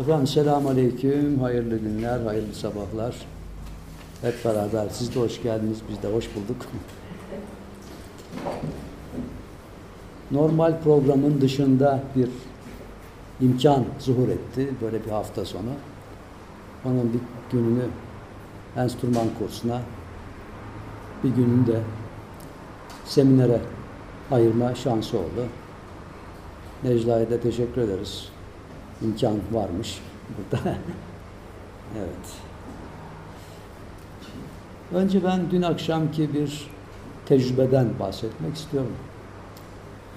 Efendim selamun aleyküm, hayırlı günler, hayırlı sabahlar. Hep beraber siz de hoş geldiniz, biz de hoş bulduk. Normal programın dışında bir imkan zuhur etti, böyle bir hafta sonu. Onun bir gününü enstrüman kursuna, bir gününü de seminere ayırma şansı oldu. Necla'ya da teşekkür ederiz. İmkan varmış burada. evet. Önce ben dün akşamki bir tecrübeden bahsetmek istiyorum.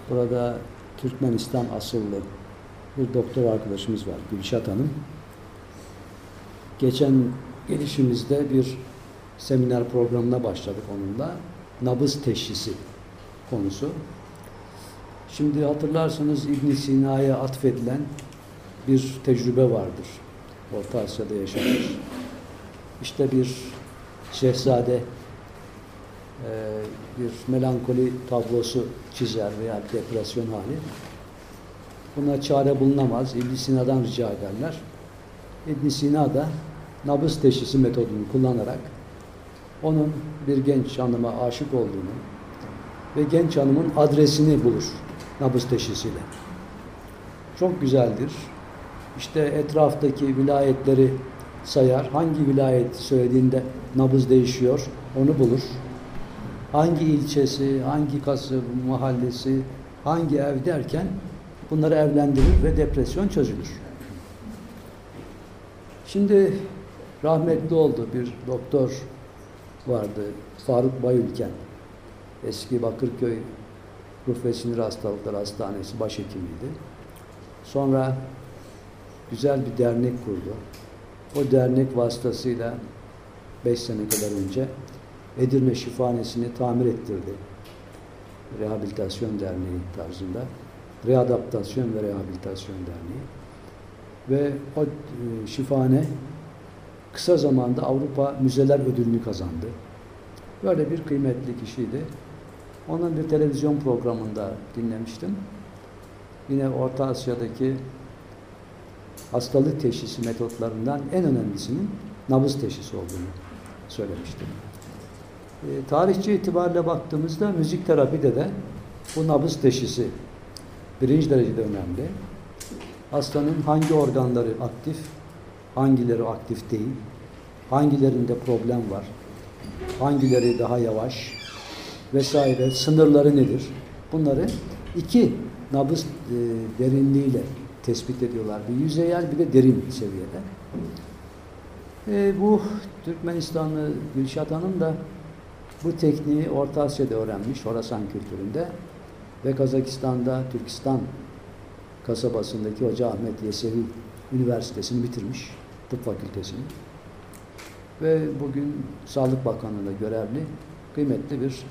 Burada Türkmenistan asıllı bir doktor arkadaşımız var, Gülşat Hanım. Geçen gelişimizde bir seminer programına başladık onunla. Nabız teşhisi konusu. Şimdi hatırlarsanız İbn Sina'ya atfedilen bir tecrübe vardır. Orta Asya'da yaşanmış. İşte bir şehzade e, bir melankoli tablosu çizer veya depresyon hali. Buna çare bulunamaz. İbn Sina'dan rica ederler. İbn Sina da nabız teşhisi metodunu kullanarak onun bir genç hanıma aşık olduğunu ve genç hanımın adresini bulur nabız teşhisiyle. Çok güzeldir. İşte etraftaki vilayetleri sayar. Hangi vilayet söylediğinde nabız değişiyor onu bulur. Hangi ilçesi, hangi kası, mahallesi, hangi ev derken bunları evlendirir ve depresyon çözülür. Şimdi rahmetli oldu bir doktor vardı. Faruk Bayülken. Eski Bakırköy Ruh ve Sinir Hastalıkları Hastanesi başhekimiydi. Sonra güzel bir dernek kurdu. O dernek vasıtasıyla 5 sene kadar önce Edirne Şifahanesi'ni tamir ettirdi. Rehabilitasyon Derneği tarzında. Readaptasyon ve Rehabilitasyon Derneği. Ve o e, şifahane kısa zamanda Avrupa Müzeler Ödülünü kazandı. Böyle bir kıymetli kişiydi. Onun bir televizyon programında dinlemiştim. Yine Orta Asya'daki hastalık teşhisi metotlarından en önemlisinin nabız teşhisi olduğunu söylemiştim. E, tarihçi itibariyle baktığımızda müzik terapide de bu nabız teşhisi birinci derecede önemli. Hastanın hangi organları aktif, hangileri aktif değil, hangilerinde problem var, hangileri daha yavaş vesaire, sınırları nedir? Bunları iki nabız e, derinliğiyle tespit ediyorlar. Bir yüzeyel bir de derin seviyede. E, bu Türkmenistanlı Gülşat Hanım da bu tekniği Orta Asya'da öğrenmiş, Horasan kültüründe ve Kazakistan'da Türkistan kasabasındaki Hoca Ahmet Yesevi Üniversitesi'ni bitirmiş, tıp fakültesini. Ve bugün Sağlık Bakanlığı'nda görevli kıymetli bir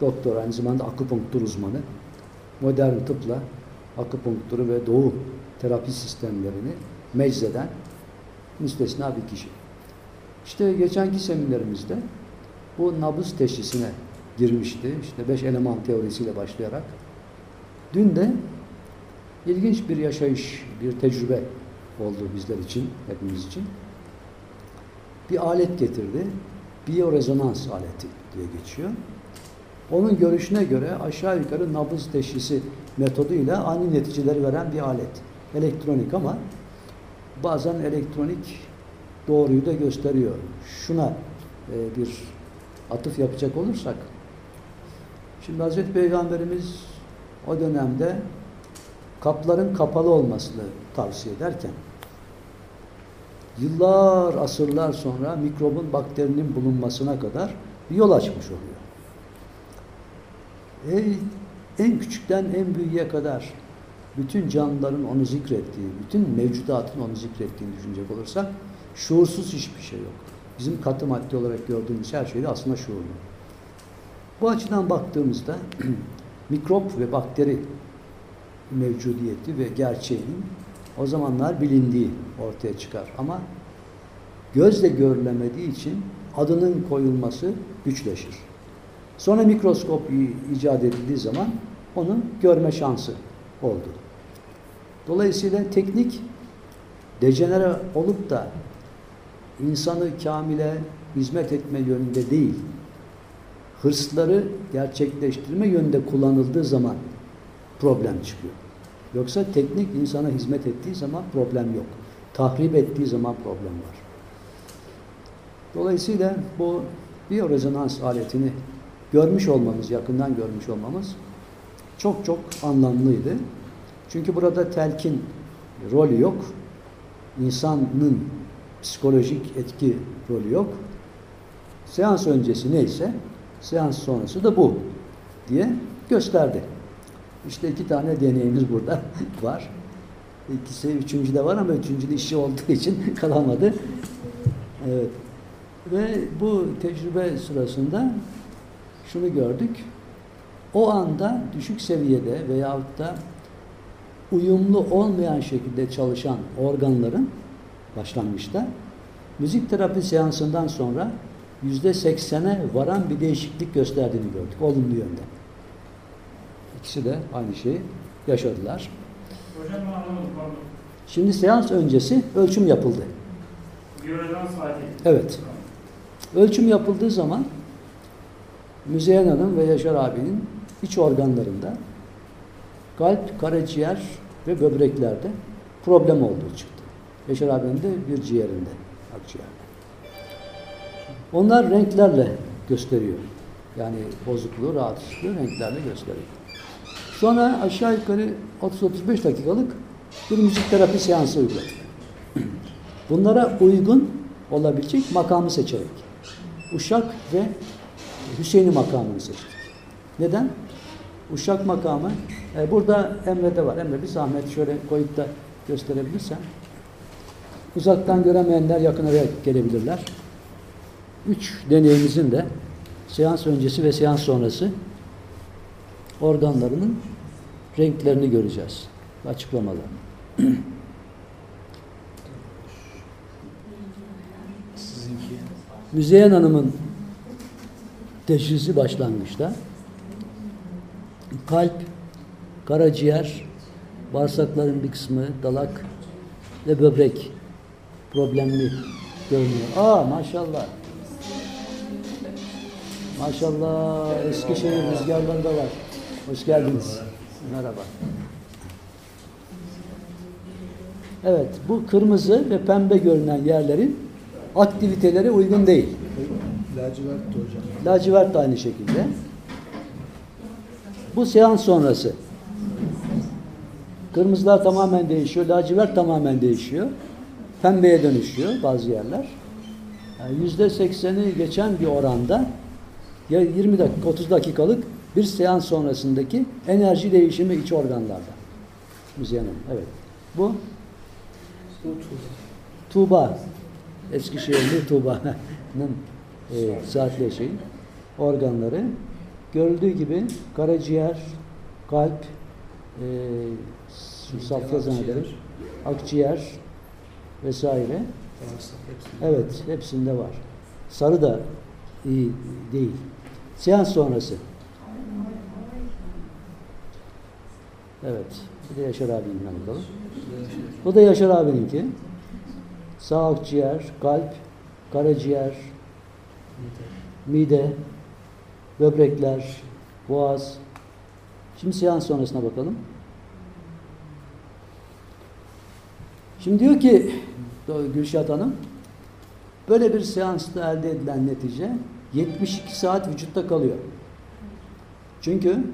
doktor, aynı zamanda akupunktur uzmanı. Modern tıpla akupunkturu ve doğu terapi sistemlerini meczeden müstesna bir kişi. İşte geçenki seminerimizde bu nabız teşhisine girmişti. İşte beş eleman teorisiyle başlayarak. Dün de ilginç bir yaşayış, bir tecrübe oldu bizler için, hepimiz için. Bir alet getirdi. Biyorezonans aleti diye geçiyor. Onun görüşüne göre aşağı yukarı nabız teşhisi metoduyla aynı neticeleri veren bir alet. Elektronik ama bazen elektronik doğruyu da gösteriyor. Şuna e, bir atıf yapacak olursak, şimdi Hazreti Peygamberimiz o dönemde kapların kapalı olmasını tavsiye ederken, yıllar, asırlar sonra mikrobun, bakterinin bulunmasına kadar bir yol açmış oluyor. E, en küçükten en büyüğe kadar bütün canlıların onu zikrettiği, bütün mevcudatın onu zikrettiğini düşünecek olursak şuursuz hiçbir şey yok. Bizim katı madde olarak gördüğümüz her şey de aslında şuurlu. Bu açıdan baktığımızda mikrop ve bakteri mevcudiyeti ve gerçeğinin o zamanlar bilindiği ortaya çıkar. Ama gözle görülemediği için adının koyulması güçleşir. Sonra mikroskop icat edildiği zaman onun görme şansı oldu. Dolayısıyla teknik dejenere olup da insanı kamile hizmet etme yönünde değil, hırsları gerçekleştirme yönünde kullanıldığı zaman problem çıkıyor. Yoksa teknik insana hizmet ettiği zaman problem yok. Tahrip ettiği zaman problem var. Dolayısıyla bu biyorezonans aletini görmüş olmamız, yakından görmüş olmamız çok çok anlamlıydı. Çünkü burada telkin rolü yok. İnsanın psikolojik etki rolü yok. Seans öncesi neyse, seans sonrası da bu diye gösterdi. İşte iki tane deneyimiz burada var. İkisi üçüncü de var ama üçüncü de işi olduğu için kalamadı. Evet. Ve bu tecrübe sırasında şunu gördük. O anda düşük seviyede veyahut da uyumlu olmayan şekilde çalışan organların başlangıçta müzik terapi seansından sonra yüzde seksene varan bir değişiklik gösterdiğini gördük. Olumlu yönde. İkisi de aynı şeyi yaşadılar. Hocam. Şimdi seans öncesi ölçüm yapıldı. Evet. Ölçüm yapıldığı zaman Müzeyyen Hanım ve Yaşar abinin iç organlarında kalp, karaciğer ve böbreklerde problem olduğu çıktı. Yaşar abinin de bir ciğerinde, akciğerde. Onlar renklerle gösteriyor. Yani bozukluğu, rahatsızlığı renklerle gösteriyor. Sonra aşağı yukarı 30-35 dakikalık bir müzik terapi seansı uyguladık. Bunlara uygun olabilecek makamı seçerek. Uşak ve Hüseyin'i makamını seçtik. Neden? Uşak makamı, e, burada Emre'de var. Emre bir zahmet şöyle koyup da gösterebilirsen. Uzaktan göremeyenler yakına gelebilirler. Üç deneyimizin de seans öncesi ve seans sonrası organlarının renklerini göreceğiz. Açıklamalarını. Sizinki. Müzeyyen Hanım'ın teşhisi başlangıçta kalp, karaciğer, bağırsakların bir kısmı, dalak ve böbrek problemli görünüyor. Aa maşallah. Maşallah Eskişehir rüzgarlarında var. Hoş geldiniz. Merhaba. Evet, bu kırmızı ve pembe görünen yerlerin aktiviteleri uygun değil. Lacivert de hocam. Lacivert de aynı şekilde. Bu seans sonrası. Kırmızılar tamamen değişiyor, lacivert tamamen değişiyor. Pembeye dönüşüyor bazı yerler. Yani yüzde sekseni geçen bir oranda ya 20 dakika, 30 dakikalık bir seans sonrasındaki enerji değişimi iç organlarda. Hanım, evet. Bu Tuğba. Eskişehirli Tuğba'nın e, saatli şeyi, organları. Görüldüğü gibi karaciğer, kalp, e, şu safya zannederim, akciğer vesaire. Evet, hepsinde var. Sarı da iyi değil. Seans sonrası. Evet, bir de Yaşar abinin bakalım. Bu da Yaşar abininki. Sağ akciğer, kalp, karaciğer, mide, böbrekler, boğaz. Şimdi seans sonrasına bakalım. Şimdi diyor ki Gülşat Hanım, böyle bir seansta elde edilen netice 72 saat vücutta kalıyor. Çünkü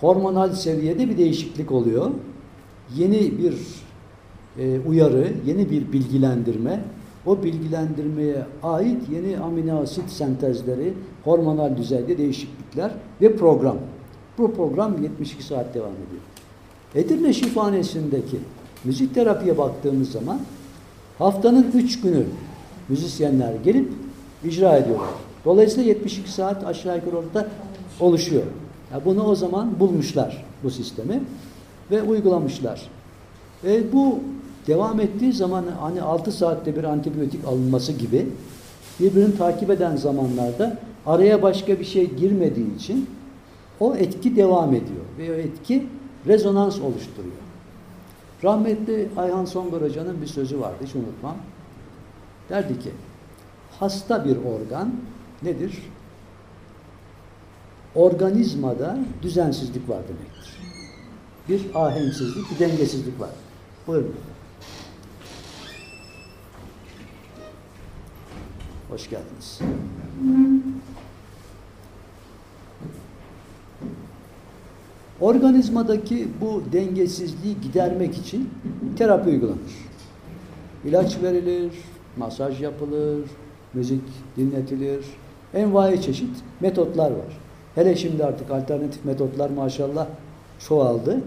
hormonal seviyede bir değişiklik oluyor. Yeni bir e, uyarı, yeni bir bilgilendirme, o bilgilendirmeye ait yeni amino asit sentezleri, hormonal düzeyde değişiklikler ve program. Bu program 72 saat devam ediyor. Edirne Şifanesi'ndeki müzik terapiye baktığımız zaman haftanın 3 günü müzisyenler gelip icra ediyorlar. Dolayısıyla 72 saat aşağı yukarı orada oluşuyor. Ya bunu o zaman bulmuşlar bu sistemi ve uygulamışlar. E, bu devam ettiği zaman hani 6 saatte bir antibiyotik alınması gibi birbirini takip eden zamanlarda araya başka bir şey girmediği için o etki devam ediyor ve o etki rezonans oluşturuyor. Rahmetli Ayhan Songur Hoca'nın bir sözü vardı, hiç unutmam. Derdi ki, hasta bir organ nedir? Organizmada düzensizlik var demektir. Bir ahenksizlik, bir dengesizlik var. Buyurun. Hoş geldiniz. Organizmadaki bu dengesizliği gidermek için terapi uygulanır. İlaç verilir, masaj yapılır, müzik dinletilir. Envai çeşit metotlar var. Hele şimdi artık alternatif metotlar maşallah çoğaldı.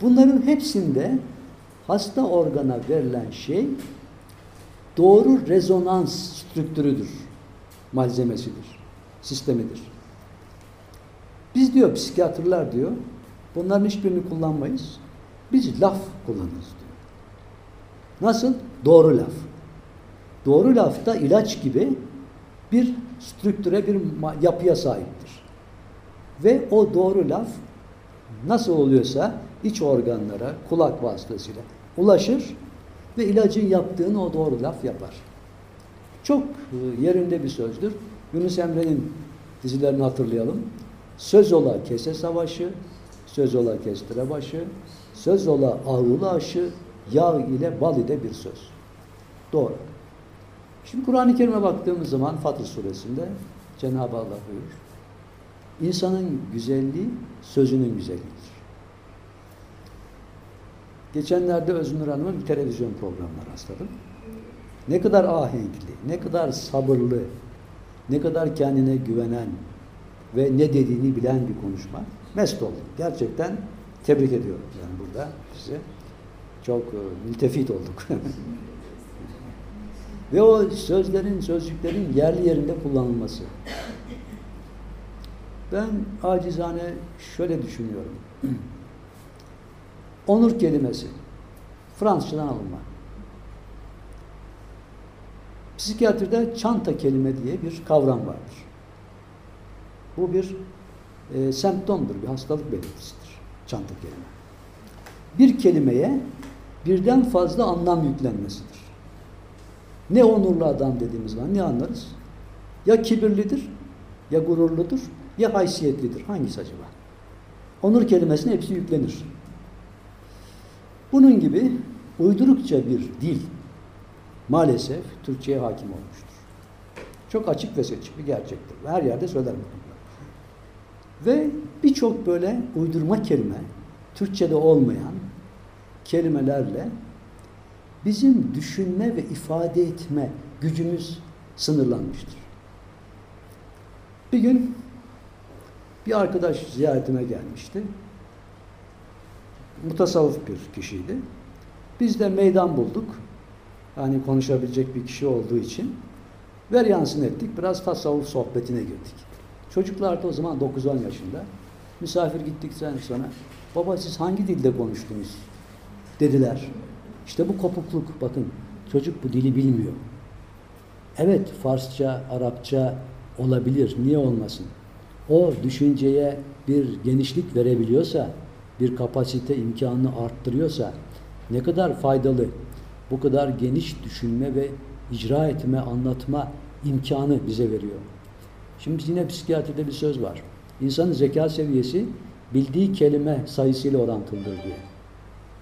Bunların hepsinde hasta organa verilen şey doğru rezonans strüktürüdür, malzemesidir, sistemidir. Biz diyor psikiyatrlar diyor, bunların hiçbirini kullanmayız. Biz laf kullanırız diyor. Nasıl? Doğru laf. Doğru laf da ilaç gibi bir strüktüre, bir yapıya sahiptir. Ve o doğru laf nasıl oluyorsa iç organlara kulak vasıtasıyla ulaşır ve ilacın yaptığını o doğru laf yapar. Çok yerinde bir sözdür. Yunus Emre'nin dizilerini hatırlayalım. Söz ola kese savaşı, söz ola kestire başı, söz ola ağılı aşı, yağ ile bal ile bir söz. Doğru. Şimdi Kur'an-ı Kerim'e baktığımız zaman Fatır suresinde Cenab-ı Allah buyurur. İnsanın güzelliği sözünün güzelliğidir. Geçenlerde Öznur Hanım'ın bir televizyon programına rastladım. Ne kadar ahenkli, ne kadar sabırlı, ne kadar kendine güvenen ve ne dediğini bilen bir konuşma. Mest oldum. Gerçekten tebrik ediyorum yani burada size. Çok e, mültefit olduk. ve o sözlerin, sözcüklerin yerli yerinde kullanılması. Ben acizane şöyle düşünüyorum. Onur kelimesi Fransızcadan alınma. Psikiyatride çanta kelime diye bir kavram vardır. Bu bir e, semptomdur, bir hastalık belirtisidir. Çanta kelime. Bir kelimeye birden fazla anlam yüklenmesidir. Ne onurlu adam dediğimiz var, ne anlarız? Ya kibirlidir, ya gururludur, ya haysiyetlidir. Hangisi acaba? Onur kelimesine hepsi yüklenir. Bunun gibi uydurukça bir dil maalesef Türkçe'ye hakim olmuştur. Çok açık ve seçik bir gerçektir. Her yerde söylerim bunu. Ve birçok böyle uydurma kelime, Türkçe'de olmayan kelimelerle bizim düşünme ve ifade etme gücümüz sınırlanmıştır. Bir gün bir arkadaş ziyaretime gelmişti. Mutasavvıf bir kişiydi. Biz de meydan bulduk. Yani konuşabilecek bir kişi olduğu için. Ver yansın ettik. Biraz tasavvuf sohbetine girdik. Çocuklar da o zaman 9-10 yaşında. Misafir gittikten sonra baba siz hangi dilde konuştunuz? Dediler. İşte bu kopukluk bakın. Çocuk bu dili bilmiyor. Evet Farsça, Arapça olabilir. Niye olmasın? O düşünceye bir genişlik verebiliyorsa, bir kapasite imkanını arttırıyorsa ne kadar faydalı, bu kadar geniş düşünme ve icra etme, anlatma imkanı bize veriyor. Şimdi yine psikiyatride bir söz var. İnsanın zeka seviyesi bildiği kelime sayısıyla orantılıdır diye.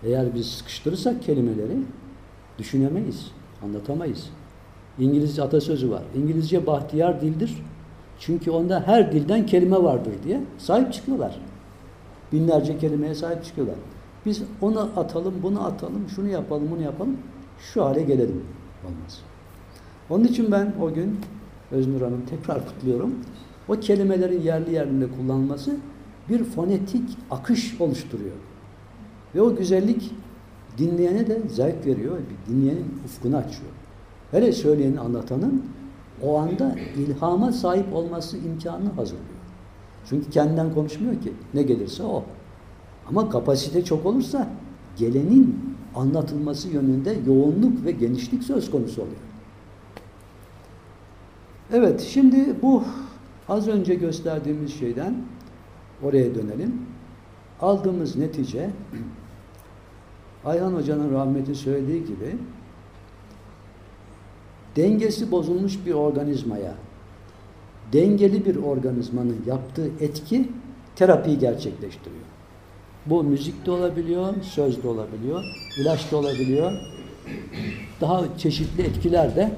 Eğer biz sıkıştırırsak kelimeleri düşünemeyiz, anlatamayız. İngilizce atasözü var. İngilizce bahtiyar dildir. Çünkü onda her dilden kelime vardır diye sahip çıkıyorlar. Binlerce kelimeye sahip çıkıyorlar. Biz onu atalım, bunu atalım, şunu yapalım, bunu yapalım. Şu hale gelelim. Olmaz. Onun için ben o gün Öznur Hanım tekrar kutluyorum. O kelimelerin yerli yerinde kullanılması bir fonetik akış oluşturuyor. Ve o güzellik dinleyene de zevk veriyor. Dinleyenin ufkunu açıyor. Hele söyleyenin, anlatanın o anda ilhama sahip olması imkanını hazırlıyor. Çünkü kendinden konuşmuyor ki. Ne gelirse o. Ama kapasite çok olursa gelenin anlatılması yönünde yoğunluk ve genişlik söz konusu oluyor. Evet, şimdi bu az önce gösterdiğimiz şeyden oraya dönelim. Aldığımız netice Ayhan Hoca'nın rahmeti söylediği gibi dengesi bozulmuş bir organizmaya dengeli bir organizmanın yaptığı etki terapiyi gerçekleştiriyor. Bu müzik de olabiliyor, söz de olabiliyor, ilaç da olabiliyor. Daha çeşitli etkiler de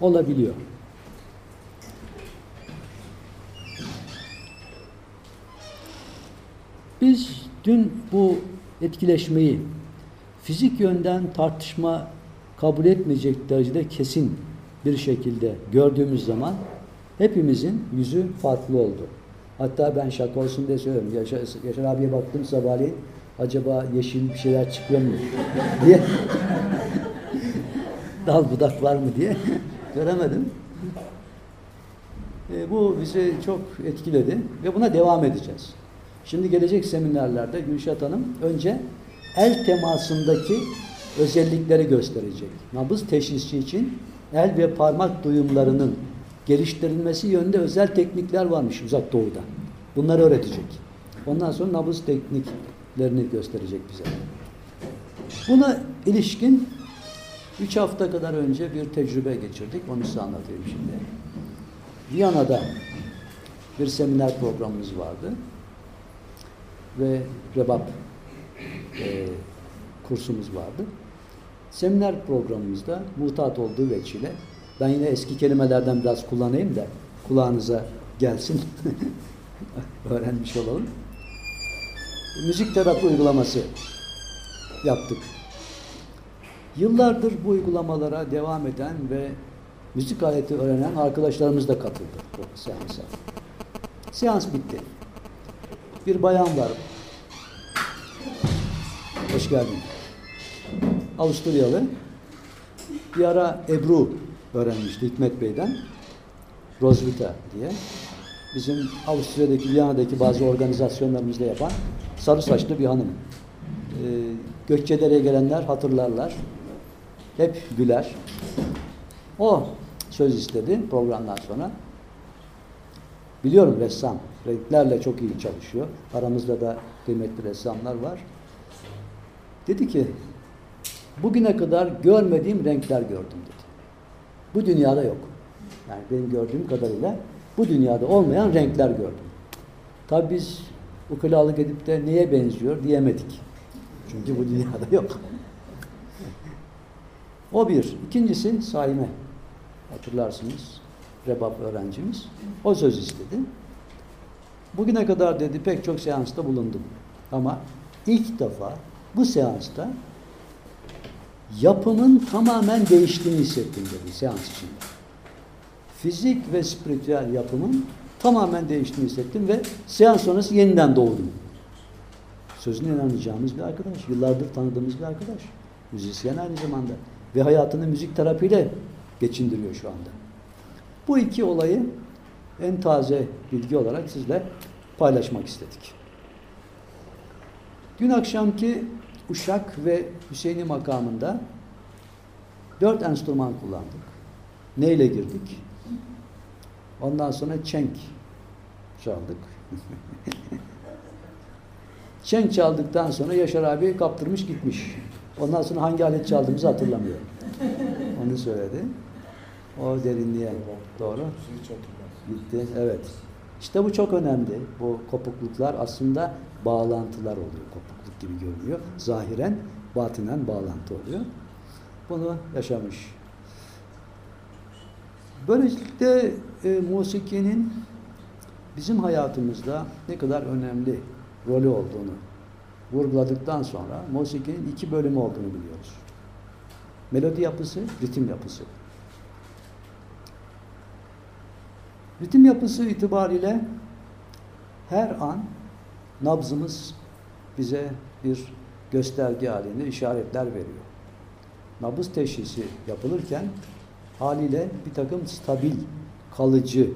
olabiliyor. Biz dün bu etkileşmeyi fizik yönden tartışma kabul etmeyecek derecede kesin bir şekilde gördüğümüz zaman hepimizin yüzü farklı oldu. Hatta ben şaka olsun diye söylüyorum. Yaşar, Yaşar abiye baktım sabahleyin acaba yeşil bir şeyler çıkıyor mu diye dal budak var mı diye göremedim. E, bu bizi çok etkiledi ve buna devam edeceğiz. Şimdi gelecek seminerlerde Gülşat Hanım önce el temasındaki özellikleri gösterecek. Nabız teşhisi için el ve parmak duyumlarının geliştirilmesi yönünde özel teknikler varmış uzak doğuda. Bunları öğretecek. Ondan sonra nabız tekniklerini gösterecek bize. Buna ilişkin 3 hafta kadar önce bir tecrübe geçirdik. Onu size anlatayım şimdi. Viyana'da bir seminer programımız vardı. Ve rebap e, kursumuz vardı. Seminer programımızda mutat olduğu veçile ben yine eski kelimelerden biraz kullanayım da kulağınıza gelsin. Öğrenmiş olalım. Müzik terapi uygulaması yaptık. Yıllardır bu uygulamalara devam eden ve müzik aleti öğrenen arkadaşlarımız da katıldı bu seansa. Seans bitti. Bir bayan var. Hoş geldin. Avusturyalı. Bir ara Ebru öğrenmişti Hikmet Bey'den. Roswitha diye. Bizim Avusturya'daki, Viyana'daki bazı organizasyonlarımızda yapan sarı saçlı bir hanım. Ee, Gökçedere'ye gelenler hatırlarlar. Hep güler. O söz istedi programdan sonra. Biliyorum ressam. Renklerle çok iyi çalışıyor. Aramızda da kıymetli ressamlar var. Dedi ki bugüne kadar görmediğim renkler gördüm dedi. Bu dünyada yok. Yani benim gördüğüm kadarıyla bu dünyada olmayan renkler gördüm. Tabi biz ukulalık edip de neye benziyor diyemedik. Çünkü bu dünyada yok. O bir. İkincisi Saime. Hatırlarsınız. Rebap öğrencimiz. O söz istedi. Bugüne kadar dedi pek çok seansta bulundum. Ama ilk defa bu seansta yapımın tamamen değiştiğini hissettim dedi seans için. Fizik ve spiritüel yapımın tamamen değiştiğini hissettim ve seans sonrası yeniden doğdum. Sözüne inanacağımız bir arkadaş. Yıllardır tanıdığımız bir arkadaş. Müzisyen aynı zamanda. Ve hayatını müzik terapiyle geçindiriyor şu anda. Bu iki olayı en taze bilgi olarak sizle paylaşmak istedik. Dün akşamki Uşak ve Hüseyin'i makamında dört enstrüman kullandık. Neyle girdik? Ondan sonra çenk çaldık. çenk çaldıktan sonra Yaşar abi kaptırmış gitmiş. Ondan sonra hangi alet çaldığımızı hatırlamıyor. Onu söyledi. O derinliğe doğru gitti. Evet. İşte bu çok önemli. Bu kopukluklar aslında bağlantılar oluyor. Kopukluk gibi görünüyor. Zahiren, batinen bağlantı oluyor. Bunu yaşamış. Böylelikle e, musikinin bizim hayatımızda ne kadar önemli rolü olduğunu vurguladıktan sonra musikinin iki bölümü olduğunu biliyoruz. Melodi yapısı, ritim yapısı. Ritim yapısı itibariyle her an nabzımız bize bir gösterge halinde işaretler veriyor. Nabız teşhisi yapılırken haliyle bir takım stabil, kalıcı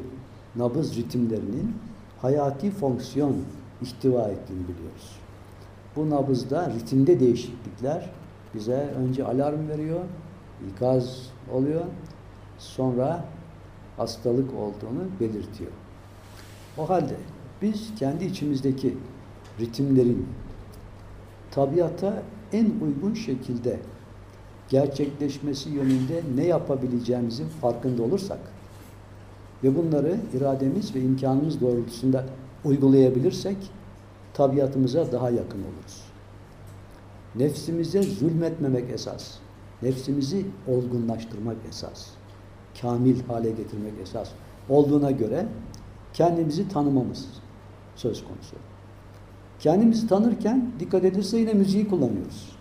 nabız ritimlerinin hayati fonksiyon ihtiva ettiğini biliyoruz. Bu nabızda ritimde değişiklikler bize önce alarm veriyor, ikaz oluyor, sonra hastalık olduğunu belirtiyor. O halde biz kendi içimizdeki ritimlerin tabiata en uygun şekilde gerçekleşmesi yönünde ne yapabileceğimizin farkında olursak ve bunları irademiz ve imkanımız doğrultusunda uygulayabilirsek tabiatımıza daha yakın oluruz. Nefsimize zulmetmemek esas. Nefsimizi olgunlaştırmak esas. Kamil hale getirmek esas. Olduğuna göre kendimizi tanımamız söz konusu. Kendimizi tanırken dikkat edilse yine müziği kullanıyoruz.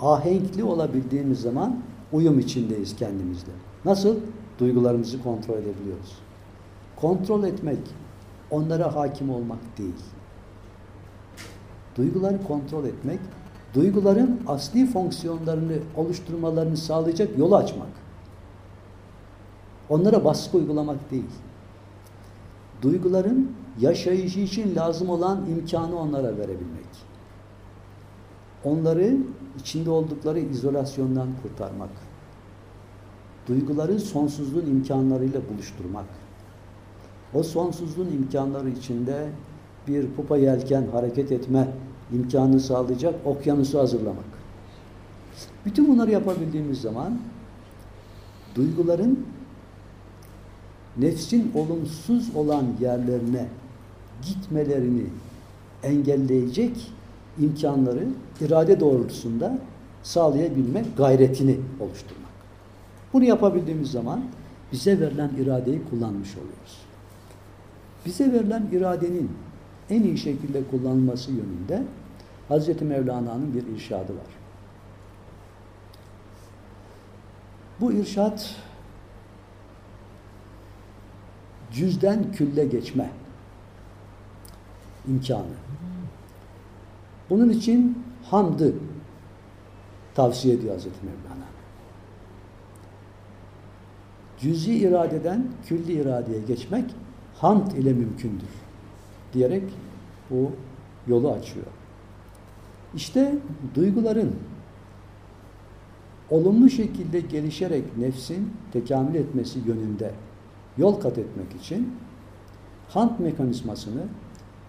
Ahenkli olabildiğimiz zaman uyum içindeyiz kendimizle. Nasıl? Duygularımızı kontrol edebiliyoruz. Kontrol etmek, onlara hakim olmak değil. Duyguları kontrol etmek, duyguların asli fonksiyonlarını oluşturmalarını sağlayacak yolu açmak. Onlara baskı uygulamak değil. Duyguların yaşayışı için lazım olan imkanı onlara verebilmek. Onları içinde oldukları izolasyondan kurtarmak. Duyguları sonsuzluğun imkanlarıyla buluşturmak. O sonsuzluğun imkanları içinde bir pupa yelken hareket etme imkanı sağlayacak okyanusu hazırlamak. Bütün bunları yapabildiğimiz zaman duyguların nefsin olumsuz olan yerlerine gitmelerini engelleyecek imkanları irade doğrultusunda sağlayabilmek gayretini oluşturmak. Bunu yapabildiğimiz zaman bize verilen iradeyi kullanmış oluyoruz. Bize verilen iradenin en iyi şekilde kullanılması yönünde Hz. Mevlana'nın bir irşadı var. Bu irşat cüzden külle geçme imkanı. Bunun için hamdı tavsiye ediyor Hz. Mevlana. Cüzi iradeden külli iradeye geçmek hamd ile mümkündür diyerek bu yolu açıyor. İşte duyguların olumlu şekilde gelişerek nefsin tekamül etmesi yönünde yol kat etmek için hamd mekanizmasını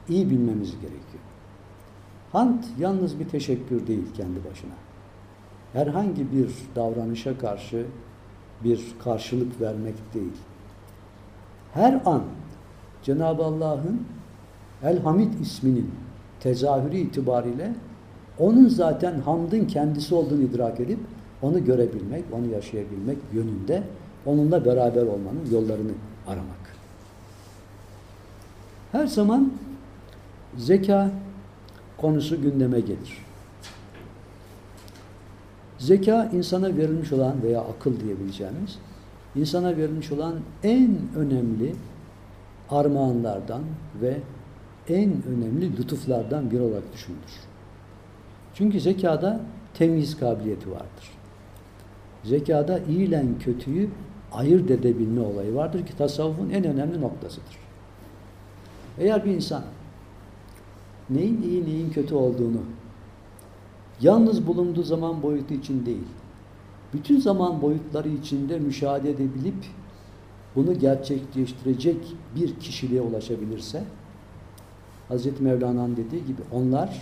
iyi bilmemiz gerekiyor. Hamd yalnız bir teşekkür değil kendi başına. Herhangi bir davranışa karşı bir karşılık vermek değil. Her an Cenab-ı Allah'ın El-Hamid isminin tezahürü itibariyle onun zaten hamdın kendisi olduğunu idrak edip onu görebilmek, onu yaşayabilmek yönünde onunla beraber olmanın yollarını aramak. Her zaman zeka konusu gündeme gelir. Zeka insana verilmiş olan veya akıl diyebileceğimiz insana verilmiş olan en önemli armağanlardan ve en önemli lütuflardan biri olarak düşünülür. Çünkü zekada temiz kabiliyeti vardır. Zekada iyi ile kötüyü ayırt edebilme olayı vardır ki tasavvufun en önemli noktasıdır. Eğer bir insan neyin iyi neyin kötü olduğunu yalnız bulunduğu zaman boyutu için değil, bütün zaman boyutları içinde müşahede edebilip bunu gerçekleştirecek bir kişiliğe ulaşabilirse Hz. Mevlana'nın dediği gibi onlar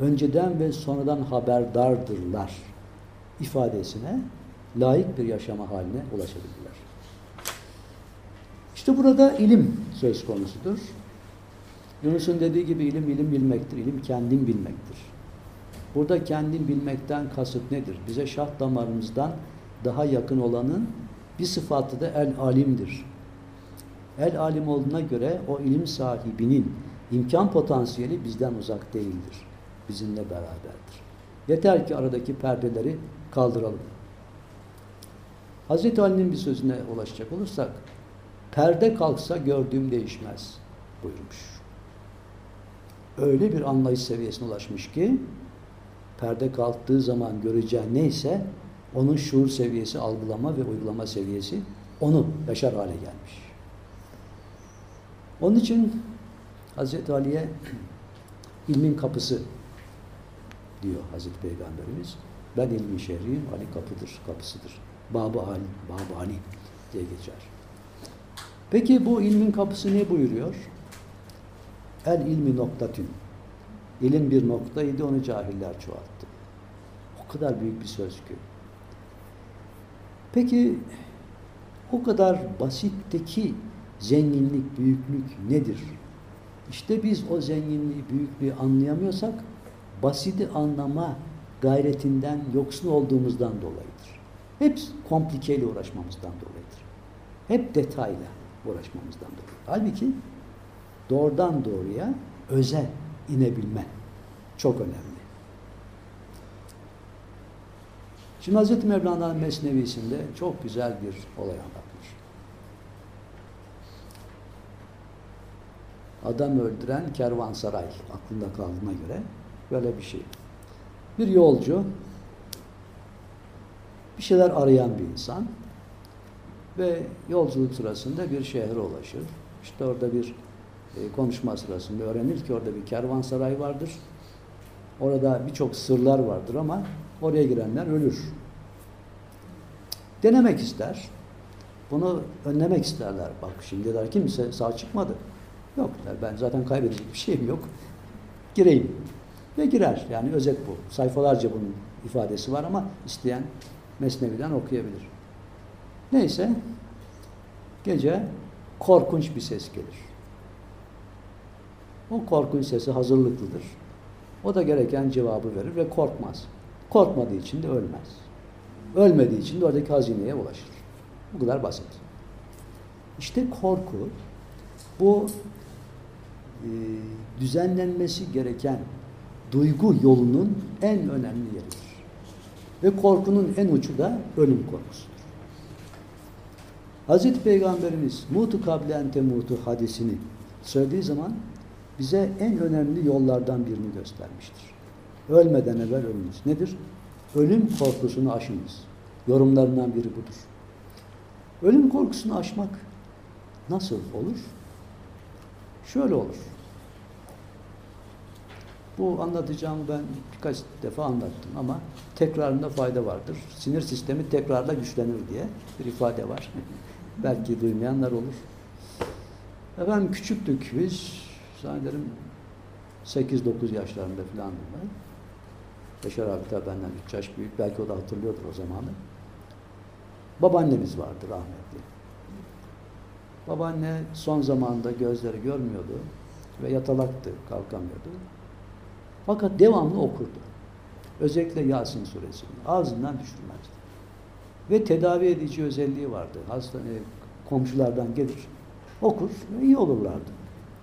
önceden ve sonradan haberdardırlar ifadesine layık bir yaşama haline ulaşabilirler. İşte burada ilim söz konusudur. Yunus'un dediği gibi ilim ilim bilmektir. İlim kendin bilmektir. Burada kendin bilmekten kasıt nedir? Bize şah damarımızdan daha yakın olanın bir sıfatı da el alimdir. El alim olduğuna göre o ilim sahibinin imkan potansiyeli bizden uzak değildir. Bizimle beraberdir. Yeter ki aradaki perdeleri kaldıralım. Hazreti Ali'nin bir sözüne ulaşacak olursak perde kalksa gördüğüm değişmez buyurmuş. Öyle bir anlayış seviyesine ulaşmış ki perde kalktığı zaman göreceği neyse onun şuur seviyesi, algılama ve uygulama seviyesi onu yaşar hale gelmiş. Onun için Hazreti Ali'ye ilmin kapısı diyor Hazreti Peygamberimiz. Ben ilmi şehriyim, Ali kapıdır, kapısıdır. Babı Ali, Babı Ali diye geçer. Peki bu ilmin kapısı ne buyuruyor? El ilmi noktatün. İlim bir noktaydı, onu cahiller çoğalttı. O kadar büyük bir söz ki. Peki o kadar basitteki zenginlik, büyüklük nedir? İşte biz o zenginliği, büyüklüğü anlayamıyorsak basiti anlama gayretinden yoksun olduğumuzdan dolayıdır. Hep komplikeyle uğraşmamızdan dolayıdır. Hep detayla uğraşmamızdan dolayı. Halbuki doğrudan doğruya öze inebilme çok önemli. Şimdi Hz. Mevlana'nın Mesnevisinde çok güzel bir olay anlatmış. Adam öldüren kervansaray aklında kaldığına göre böyle bir şey. Bir yolcu bir şeyler arayan bir insan ve yolculuk sırasında bir şehre ulaşır. İşte orada bir e, konuşma sırasında öğrenir ki orada bir kervansaray vardır. Orada birçok sırlar vardır ama oraya girenler ölür. Denemek ister. Bunu önlemek isterler. Bak şimdiler kimse sağ çıkmadı. Yok der. Ben zaten kaybedecek bir şeyim yok. Gireyim. Ve girer. Yani özet bu. Sayfalarca bunun ifadesi var ama isteyen Mesnevi'den okuyabilir. Neyse. Gece korkunç bir ses gelir. O korkunç sesi hazırlıklıdır. O da gereken cevabı verir ve korkmaz. Korkmadığı için de ölmez. Ölmediği için de oradaki hazineye ulaşır. Bu kadar basit. İşte korku bu e, düzenlenmesi gereken duygu yolunun en önemli yeridir. Ve korkunun en ucu da ölüm korkusudur. Hazreti Peygamberimiz mutu kable ente mutu hadisini söylediği zaman bize en önemli yollardan birini göstermiştir. Ölmeden evvel ölünüz. Nedir? Ölüm korkusunu aşınız. Yorumlarından biri budur. Ölüm korkusunu aşmak nasıl olur? Şöyle olur. Bu anlatacağımı ben birkaç defa anlattım ama tekrarında fayda vardır. Sinir sistemi tekrarla güçlenir diye bir ifade var. Belki duymayanlar olur. Efendim küçüktük biz. Zannederim 8-9 yaşlarında falan bunlar. Beşer abi tabi benden 3 yaş büyük. Belki o da hatırlıyordur o zamanı. Babaannemiz vardı rahmetli. Babaanne son zamanda gözleri görmüyordu ve yatalaktı, kalkamıyordu. Fakat devamlı okurdu. Özellikle Yasin suresini ağzından düşürmezdi. Ve tedavi edici özelliği vardı. Hastane komşulardan gelir, okur iyi olurlardı.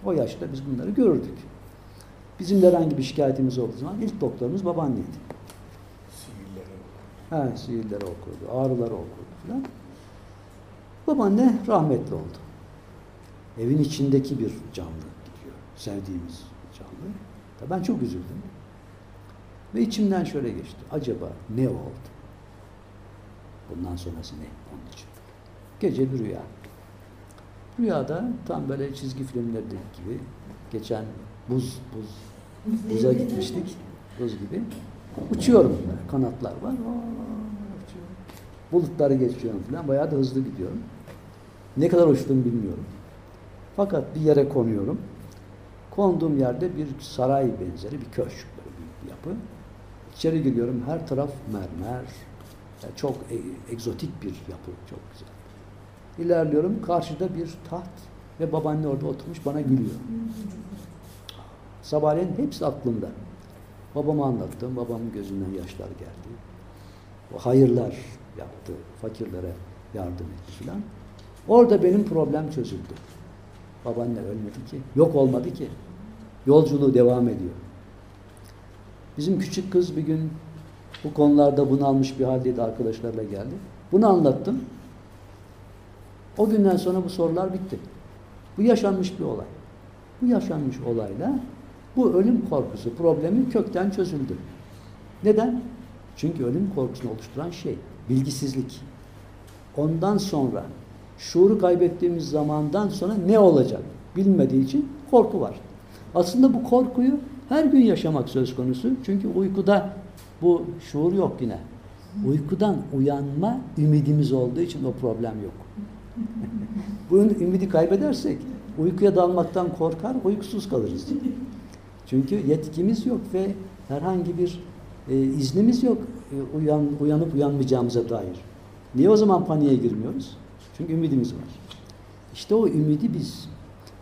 O yaşta biz bunları görürdük. Bizim de herhangi bir şikayetimiz olduğu zaman ilk doktorumuz babaanneydi. Sihirlere He, sihirleri okurdu, ağrıları okurdu falan. Babaanne rahmetli oldu. Evin içindeki bir canlı gidiyor. Sevdiğimiz canlı. Ben çok üzüldüm. Ve içimden şöyle geçti. Acaba ne oldu? Bundan sonrası ne onun için? Gece bir rüya. Rüyada tam böyle çizgi filmlerdeki gibi geçen buz buz buza gitmiştik. Buz gibi. Uçuyorum. Kanatlar var. Uçuyorum. Bulutları geçiyorum falan. Bayağı da hızlı gidiyorum. Ne kadar uçtuğumu bilmiyorum. Fakat bir yere konuyorum. Konduğum yerde bir saray benzeri bir köşk böyle bir yapı. İçeri giriyorum. Her taraf mermer. Yani çok e- egzotik bir yapı. Çok güzel. İlerliyorum. Karşıda bir taht ve babaanne orada oturmuş bana gülüyor. Sabahleyin hepsi aklımda. Babama anlattım. Babamın gözünden yaşlar geldi. O hayırlar yaptı. Fakirlere yardım etti filan. Orada benim problem çözüldü. Babaanne ölmedi ki. Yok olmadı ki. Yolculuğu devam ediyor. Bizim küçük kız bir gün bu konularda bunalmış bir haldeydi arkadaşlarla geldi. Bunu anlattım. O günden sonra bu sorular bitti. Bu yaşanmış bir olay. Bu yaşanmış olayla bu ölüm korkusu problemi kökten çözüldü. Neden? Çünkü ölüm korkusunu oluşturan şey bilgisizlik. Ondan sonra şuuru kaybettiğimiz zamandan sonra ne olacak bilmediği için korku var. Aslında bu korkuyu her gün yaşamak söz konusu. Çünkü uykuda bu şuur yok yine. Uykudan uyanma ümidimiz olduğu için o problem yok. Bu ümidi kaybedersek uykuya dalmaktan korkar, uykusuz kalırız. Çünkü yetkimiz yok ve herhangi bir e, iznimiz yok e, uyan, uyanıp uyanmayacağımıza dair. Niye o zaman paniğe girmiyoruz? Çünkü ümidimiz var. İşte o ümidi biz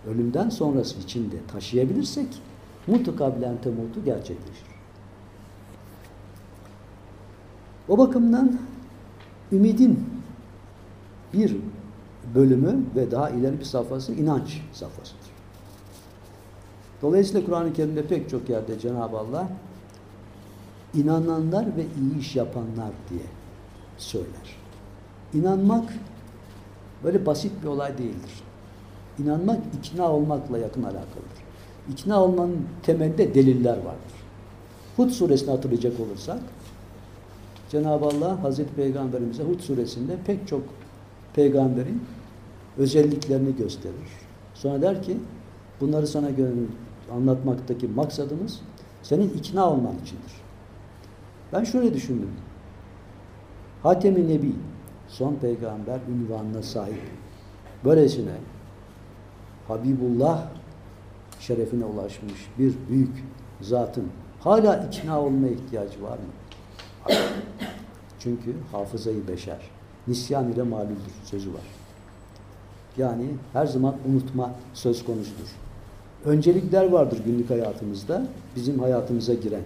ölümden sonrası içinde taşıyabilirsek mutu temutu gerçekleşir. O bakımdan ümidin bir bölümü ve daha ileri bir safhası inanç safhasıdır. Dolayısıyla Kur'an-ı Kerim'de pek çok yerde Cenab-ı Allah inananlar ve iyi iş yapanlar diye söyler. İnanmak böyle basit bir olay değildir. İnanmak ikna olmakla yakın alakalıdır. İkna olmanın temelinde deliller vardır. Hud suresini hatırlayacak olursak Cenab-ı Allah Hazreti Peygamberimize Hud suresinde pek çok peygamberin özelliklerini gösterir. Sonra der ki bunları sana anlatmaktaki maksadımız senin ikna olman içindir. Ben şöyle düşündüm. Hatem-i Nebi, son peygamber ünvanına sahip. Böylesine Habibullah şerefine ulaşmış bir büyük zatın hala ikna olmaya ihtiyacı var mı? Çünkü hafızayı beşer. Nisyan ile malüldür sözü var. Yani her zaman unutma söz konusudur. Öncelikler vardır günlük hayatımızda, bizim hayatımıza giren.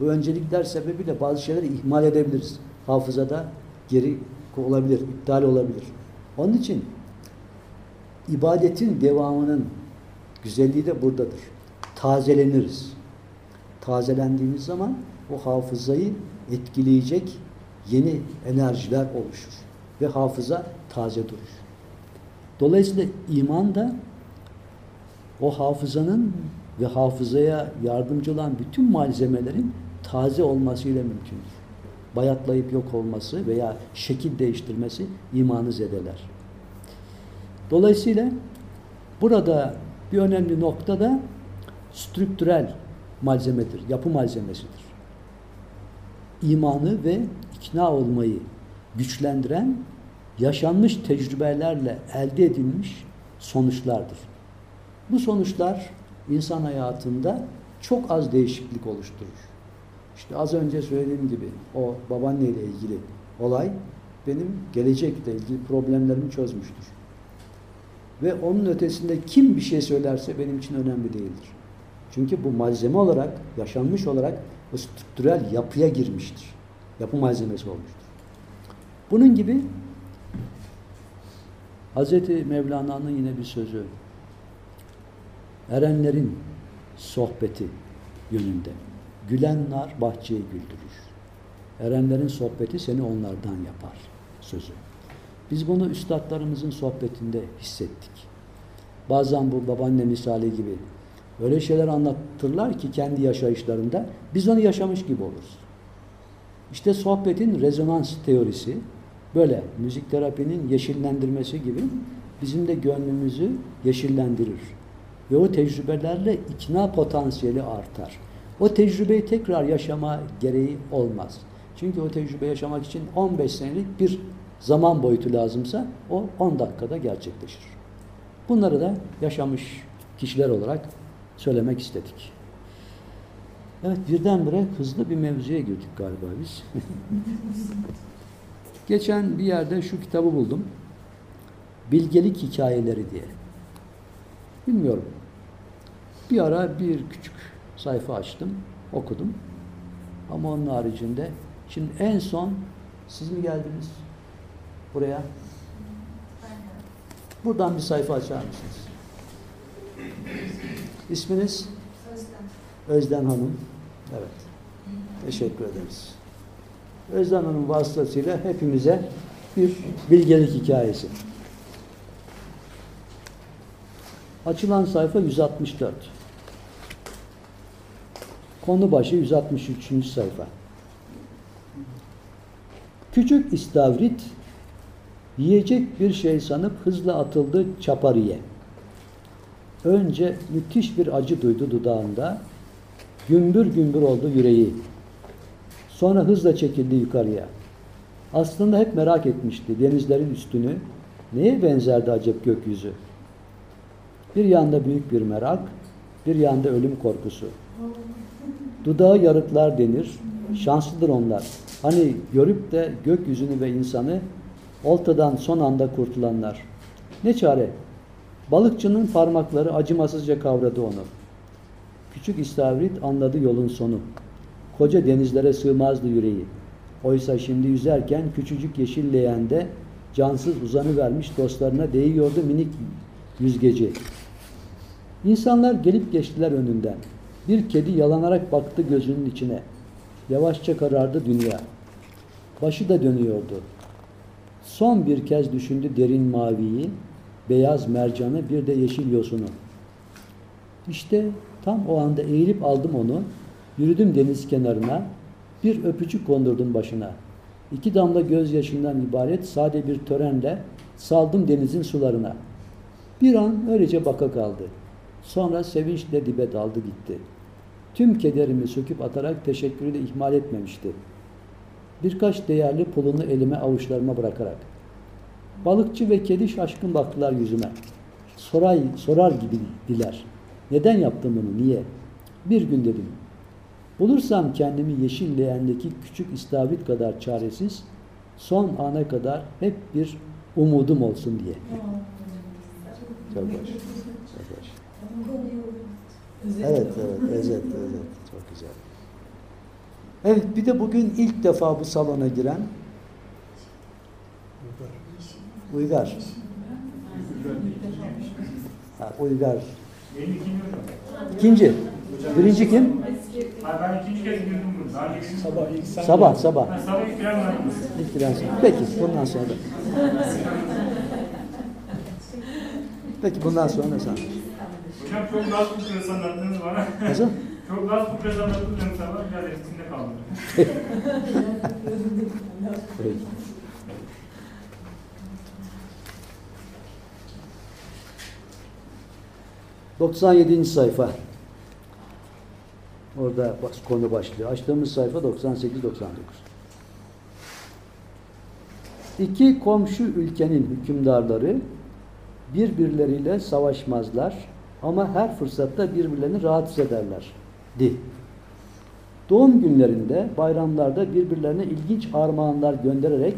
Bu öncelikler sebebiyle bazı şeyleri ihmal edebiliriz. Hafızada geri olabilir, iptal olabilir. Onun için ibadetin devamının güzelliği de buradadır. Tazeleniriz. Tazelendiğimiz zaman o hafızayı etkileyecek yeni enerjiler oluşur. Ve hafıza taze durur. Dolayısıyla iman da o hafızanın ve hafızaya yardımcı olan bütün malzemelerin taze olmasıyla mümkündür. Bayatlayıp yok olması veya şekil değiştirmesi imanı zedeler. Dolayısıyla burada bir önemli nokta da strüktürel malzemedir, yapı malzemesidir. İmanı ve ikna olmayı güçlendiren yaşanmış tecrübelerle elde edilmiş sonuçlardır. Bu sonuçlar insan hayatında çok az değişiklik oluşturur. İşte az önce söylediğim gibi o babaanneyle ilgili olay benim gelecekle ilgili problemlerimi çözmüştür. Ve onun ötesinde kim bir şey söylerse benim için önemli değildir. Çünkü bu malzeme olarak, yaşanmış olarak o strüktürel yapıya girmiştir. Yapı malzemesi olmuştur. Bunun gibi Hz. Mevlana'nın yine bir sözü erenlerin sohbeti yönünde. Gülen nar bahçeyi güldürür. Erenlerin sohbeti seni onlardan yapar sözü. Biz bunu üstadlarımızın sohbetinde hissettik. Bazen bu babaanne misali gibi öyle şeyler anlatırlar ki kendi yaşayışlarında biz onu yaşamış gibi oluruz. İşte sohbetin rezonans teorisi böyle müzik terapinin yeşillendirmesi gibi bizim de gönlümüzü yeşillendirir. Ve o tecrübelerle ikna potansiyeli artar. O tecrübeyi tekrar yaşama gereği olmaz. Çünkü o tecrübe yaşamak için 15 senelik bir zaman boyutu lazımsa o 10 dakikada gerçekleşir. Bunları da yaşamış kişiler olarak söylemek istedik. Evet birdenbire hızlı bir mevzuya girdik galiba biz. Geçen bir yerde şu kitabı buldum. Bilgelik hikayeleri diye. Bilmiyorum. Bir ara bir küçük sayfa açtım, okudum. Ama onun haricinde şimdi en son siz mi geldiniz buraya? Buradan bir sayfa açar mısınız? İsminiz? Özden Hanım. Evet. Teşekkür ederiz. Özden Hanım vasıtasıyla hepimize bir bilgelik hikayesi. Açılan sayfa 164. Konu başı 163. sayfa. Küçük istavrit yiyecek bir şey sanıp hızla atıldı çapariye. Önce müthiş bir acı duydu dudağında. Gümbür gümbür oldu yüreği. Sonra hızla çekildi yukarıya. Aslında hep merak etmişti denizlerin üstünü. Neye benzerdi acep gökyüzü? Bir yanda büyük bir merak, bir yanda ölüm korkusu. Dudağı yarıklar denir. Şanslıdır onlar. Hani görüp de gökyüzünü ve insanı oltadan son anda kurtulanlar. Ne çare? Balıkçının parmakları acımasızca kavradı onu. Küçük istavrit anladı yolun sonu. Koca denizlere sığmazdı yüreği. Oysa şimdi yüzerken küçücük yeşil leğende cansız uzanı vermiş dostlarına değiyordu minik yüzgeci. İnsanlar gelip geçtiler önünden. Bir kedi yalanarak baktı gözünün içine. Yavaşça karardı dünya. Başı da dönüyordu. Son bir kez düşündü derin maviyi, beyaz mercanı, bir de yeşil yosunu. İşte tam o anda eğilip aldım onu, yürüdüm deniz kenarına, bir öpücük kondurdum başına. İki damla gözyaşından ibaret sade bir törenle saldım denizin sularına. Bir an öylece baka kaldı. Sonra sevinçle dibe daldı gitti. Tüm kederimi söküp atarak teşekkürü de ihmal etmemişti. Birkaç değerli pulunu elime avuçlarıma bırakarak. Balıkçı ve kedi şaşkın baktılar yüzüme. Soray, sorar gibi diler. Neden yaptım bunu, niye? Bir gün dedim. Bulursam kendimi yeşil leğendeki küçük istavrit kadar çaresiz, son ana kadar hep bir umudum olsun diye. Çok hoş. Çok hoş. Evet, evet, özet, özet. Çok güzel. Evet, bir de bugün ilk defa bu salona giren Uygar. Ha, Uygar. Benim ikinci. Birinci kim? Ben ikinci kez girdim. Sabah ilk sen Sabah, sabah. Ha, sabah ilk giren vardım. İlk giren sen. Peki, bundan sonra. Peki, bundan sonra sen. Hocam çok gaz kupresi anlattınız bana. Nasıl? çok gaz kupresi anlattınız benim sabah. Biraz etkisinde kaldım. Peki. ...97. sayfa. Orada konu başlıyor. Açtığımız sayfa 98-99. İki komşu ülkenin hükümdarları birbirleriyle savaşmazlar ama her fırsatta birbirlerini rahatsız ederler. Di. Doğum günlerinde, bayramlarda birbirlerine ilginç armağanlar göndererek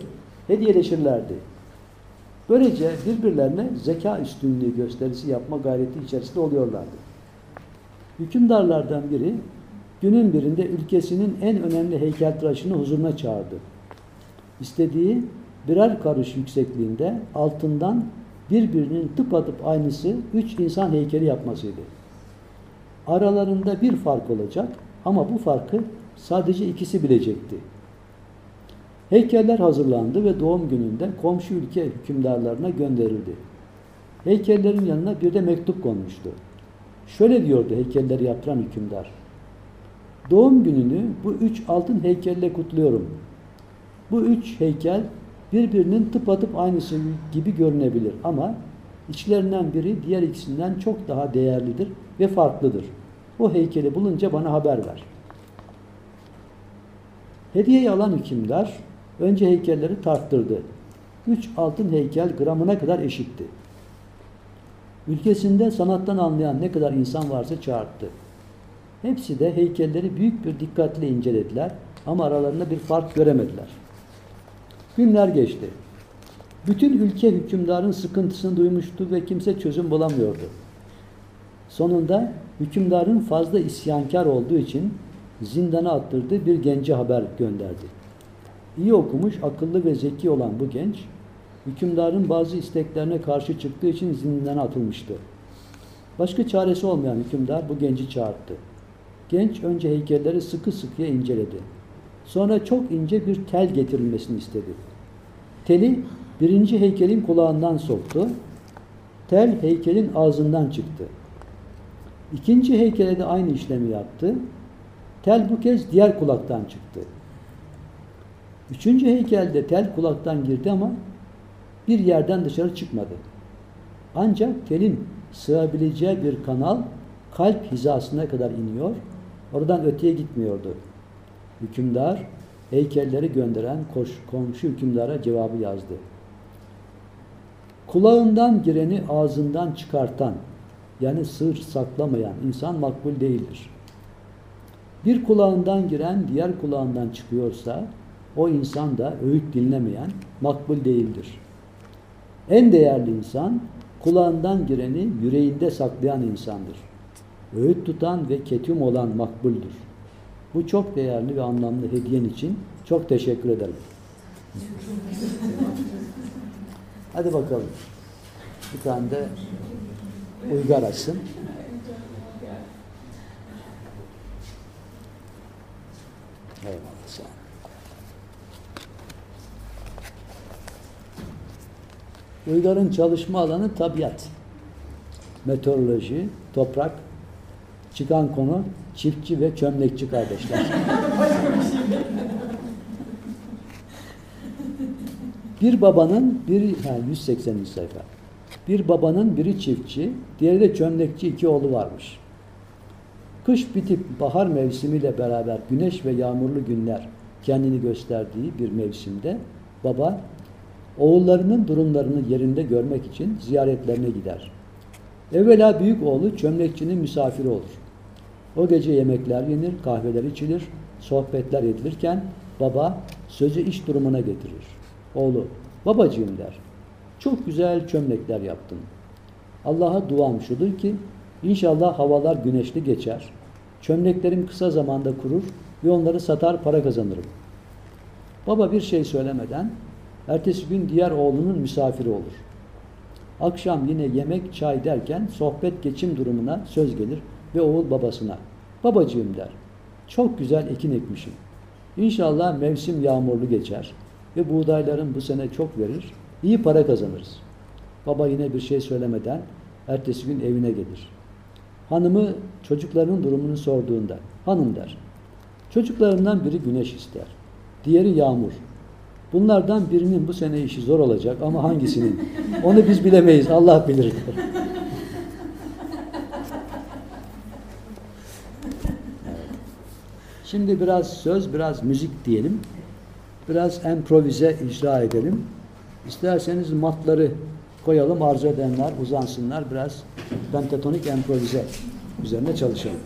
hediyeleşirlerdi. Böylece birbirlerine zeka üstünlüğü gösterisi yapma gayreti içerisinde oluyorlardı. Hükümdarlardan biri günün birinde ülkesinin en önemli heykeltıraşını huzuruna çağırdı. İstediği birer karış yüksekliğinde altından birbirinin tıpatıp aynısı üç insan heykeli yapmasıydı. Aralarında bir fark olacak ama bu farkı sadece ikisi bilecekti. Heykeller hazırlandı ve doğum gününde komşu ülke hükümdarlarına gönderildi. Heykellerin yanına bir de mektup konmuştu. Şöyle diyordu heykelleri yaptıran hükümdar. Doğum gününü bu üç altın heykelle kutluyorum. Bu üç heykel birbirinin tıpatıp aynısı gibi görünebilir ama içlerinden biri diğer ikisinden çok daha değerlidir ve farklıdır. O heykeli bulunca bana haber ver. Hediyeyi alan hükümdar önce heykelleri tarttırdı. Üç altın heykel gramına kadar eşitti. Ülkesinde sanattan anlayan ne kadar insan varsa çağırdı. Hepsi de heykelleri büyük bir dikkatle incelediler ama aralarında bir fark göremediler. Günler geçti. Bütün ülke hükümdarın sıkıntısını duymuştu ve kimse çözüm bulamıyordu. Sonunda hükümdarın fazla isyankar olduğu için zindana attırdığı bir gence haber gönderdi. İyi okumuş, akıllı ve zeki olan bu genç, hükümdarın bazı isteklerine karşı çıktığı için zindana atılmıştı. Başka çaresi olmayan hükümdar bu genci çağırdı. Genç önce heykelleri sıkı sıkıya inceledi. Sonra çok ince bir tel getirilmesini istedi. Teli birinci heykelin kulağından soktu. Tel heykelin ağzından çıktı. İkinci heykele de aynı işlemi yaptı. Tel bu kez diğer kulaktan çıktı. Üçüncü heykelde tel kulaktan girdi ama bir yerden dışarı çıkmadı. Ancak telin sığabileceği bir kanal kalp hizasına kadar iniyor, oradan öteye gitmiyordu. Hükümdar heykelleri gönderen koş, komşu hükümdara cevabı yazdı. Kulağından gireni ağzından çıkartan, yani sır saklamayan insan makbul değildir. Bir kulağından giren diğer kulağından çıkıyorsa o insan da öğüt dinlemeyen makbul değildir. En değerli insan kulağından gireni yüreğinde saklayan insandır. Öğüt tutan ve ketum olan makbuldür. Bu çok değerli ve anlamlı hediyen için çok teşekkür ederim. Hadi bakalım. Bir tane de Uygar açsın. Eyvallah sağ. Uygar'ın çalışma alanı tabiat, meteoroloji, toprak, çıkan konu çiftçi ve çömlekçi kardeşler. Bir babanın biri ha, 180. sayfa. Bir babanın biri çiftçi, diğeri de çömlekçi iki oğlu varmış. Kış bitip bahar mevsimiyle beraber güneş ve yağmurlu günler kendini gösterdiği bir mevsimde baba oğullarının durumlarını yerinde görmek için ziyaretlerine gider. Evvela büyük oğlu çömlekçinin misafiri olur. O gece yemekler yenir, kahveler içilir, sohbetler edilirken baba sözü iş durumuna getirir. Oğlu, babacığım der, çok güzel çömlekler yaptın. Allah'a duam şudur ki, inşallah havalar güneşli geçer, çömleklerim kısa zamanda kurur ve onları satar para kazanırım. Baba bir şey söylemeden, ertesi gün diğer oğlunun misafiri olur. Akşam yine yemek, çay derken sohbet geçim durumuna söz gelir ve oğul babasına, babacığım der, çok güzel ekin ekmişim. İnşallah mevsim yağmurlu geçer ve buğdayların bu sene çok verir, iyi para kazanırız. Baba yine bir şey söylemeden ertesi gün evine gelir. Hanımı çocuklarının durumunu sorduğunda, hanım der, çocuklarından biri güneş ister, diğeri yağmur. Bunlardan birinin bu sene işi zor olacak ama hangisinin? Onu biz bilemeyiz, Allah bilir. der. Şimdi biraz söz, biraz müzik diyelim. Biraz improvize icra edelim. İsterseniz matları koyalım, arzu edenler uzansınlar. Biraz pentatonik improvize üzerine çalışalım.